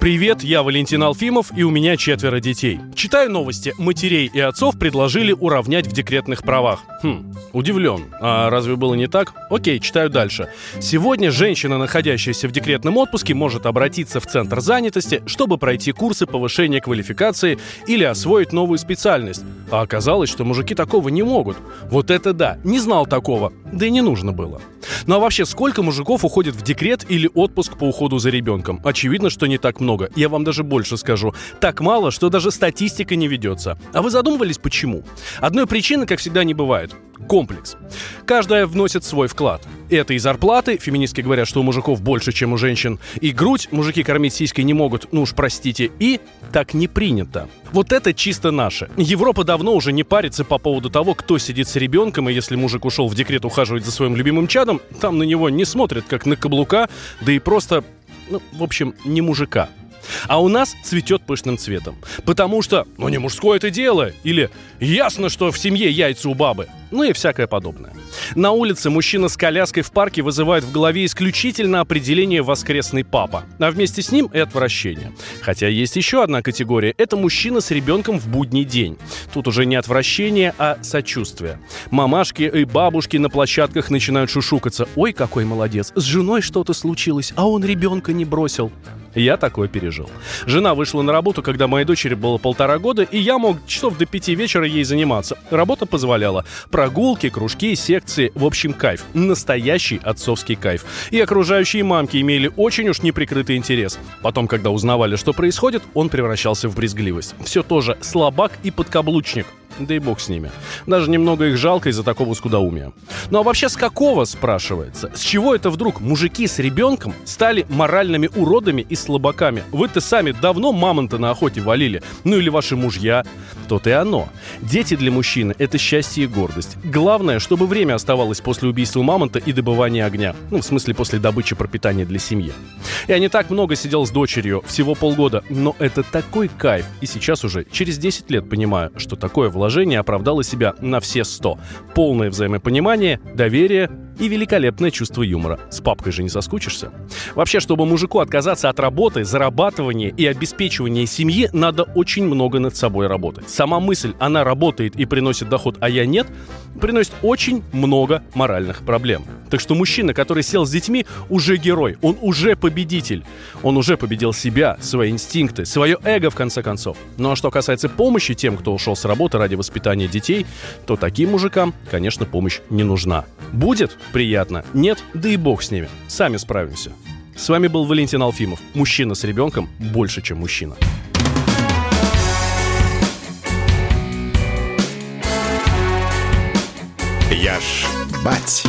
Привет, я Валентин Алфимов, и у меня четверо детей. Читаю новости. Матерей и отцов предложили уравнять в декретных правах. Хм, удивлен. А разве было не так? Окей, читаю дальше. Сегодня женщина, находящаяся в декретном отпуске, может обратиться в Центр занятости, чтобы пройти курсы повышения квалификации или освоить новую специальность. А оказалось, что мужики такого не могут. Вот это да, не знал такого. Да и не нужно было. Ну а вообще, сколько мужиков уходит в декрет или отпуск по уходу за ребенком? Очевидно, что не так много. Я вам даже больше скажу. Так мало, что даже статистика не ведется. А вы задумывались, почему? Одной причины, как всегда, не бывает. Комплекс. Каждая вносит свой вклад. Это и зарплаты, феминистки говорят, что у мужиков больше, чем у женщин, и грудь мужики кормить сиськой не могут, ну уж простите, и так не принято. Вот это чисто наше. Европа давно уже не парится по поводу того, кто сидит с ребенком, и если мужик ушел в декрет ухаживать за своим любимым чадом, там на него не смотрят как на каблука, да и просто, ну, в общем, не мужика. А у нас цветет пышным цветом. Потому что, ну не мужское это дело. Или ясно, что в семье яйца у бабы. Ну и всякое подобное. На улице мужчина с коляской в парке вызывает в голове исключительно определение «воскресный папа», а вместе с ним и отвращение. Хотя есть еще одна категория – это мужчина с ребенком в будний день. Тут уже не отвращение, а сочувствие. Мамашки и бабушки на площадках начинают шушукаться. «Ой, какой молодец! С женой что-то случилось, а он ребенка не бросил». Я такое пережил. Жена вышла на работу, когда моей дочери было полтора года, и я мог часов до пяти вечера ей заниматься. Работа позволяла. Прогулки, кружки, секции. В общем, кайф. Настоящий отцовский кайф. И окружающие мамки имели очень уж неприкрытый интерес. Потом, когда узнавали, что происходит, он превращался в брезгливость. Все тоже слабак и подкаблучник. Да и бог с ними. Даже немного их жалко из-за такого скудоумия. Ну а вообще с какого, спрашивается? С чего это вдруг мужики с ребенком стали моральными уродами и слабаками? Вы-то сами давно мамонта на охоте валили. Ну или ваши мужья. То-то и оно. Дети для мужчины – это счастье и гордость. Главное, чтобы время оставалось после убийства мамонта и добывания огня. Ну, в смысле, после добычи пропитания для семьи. Я не так много сидел с дочерью, всего полгода, но это такой кайф. И сейчас уже, через 10 лет понимаю, что такое вложение оправдало себя на все 100. Полное взаимопонимание, доверие и великолепное чувство юмора. С папкой же не соскучишься. Вообще, чтобы мужику отказаться от работы, зарабатывания и обеспечивания семьи, надо очень много над собой работать. Сама мысль «она работает и приносит доход, а я нет» приносит очень много моральных проблем. Так что мужчина, который сел с детьми, уже герой, он уже победитель. Он уже победил себя, свои инстинкты, свое эго, в конце концов. Ну а что касается помощи тем, кто ушел с работы ради воспитания детей, то таким мужикам, конечно, помощь не нужна. Будет? Приятно. Нет? Да и бог с ними. Сами справимся. С вами был Валентин Алфимов. Мужчина с ребенком больше, чем мужчина. Я ж бать.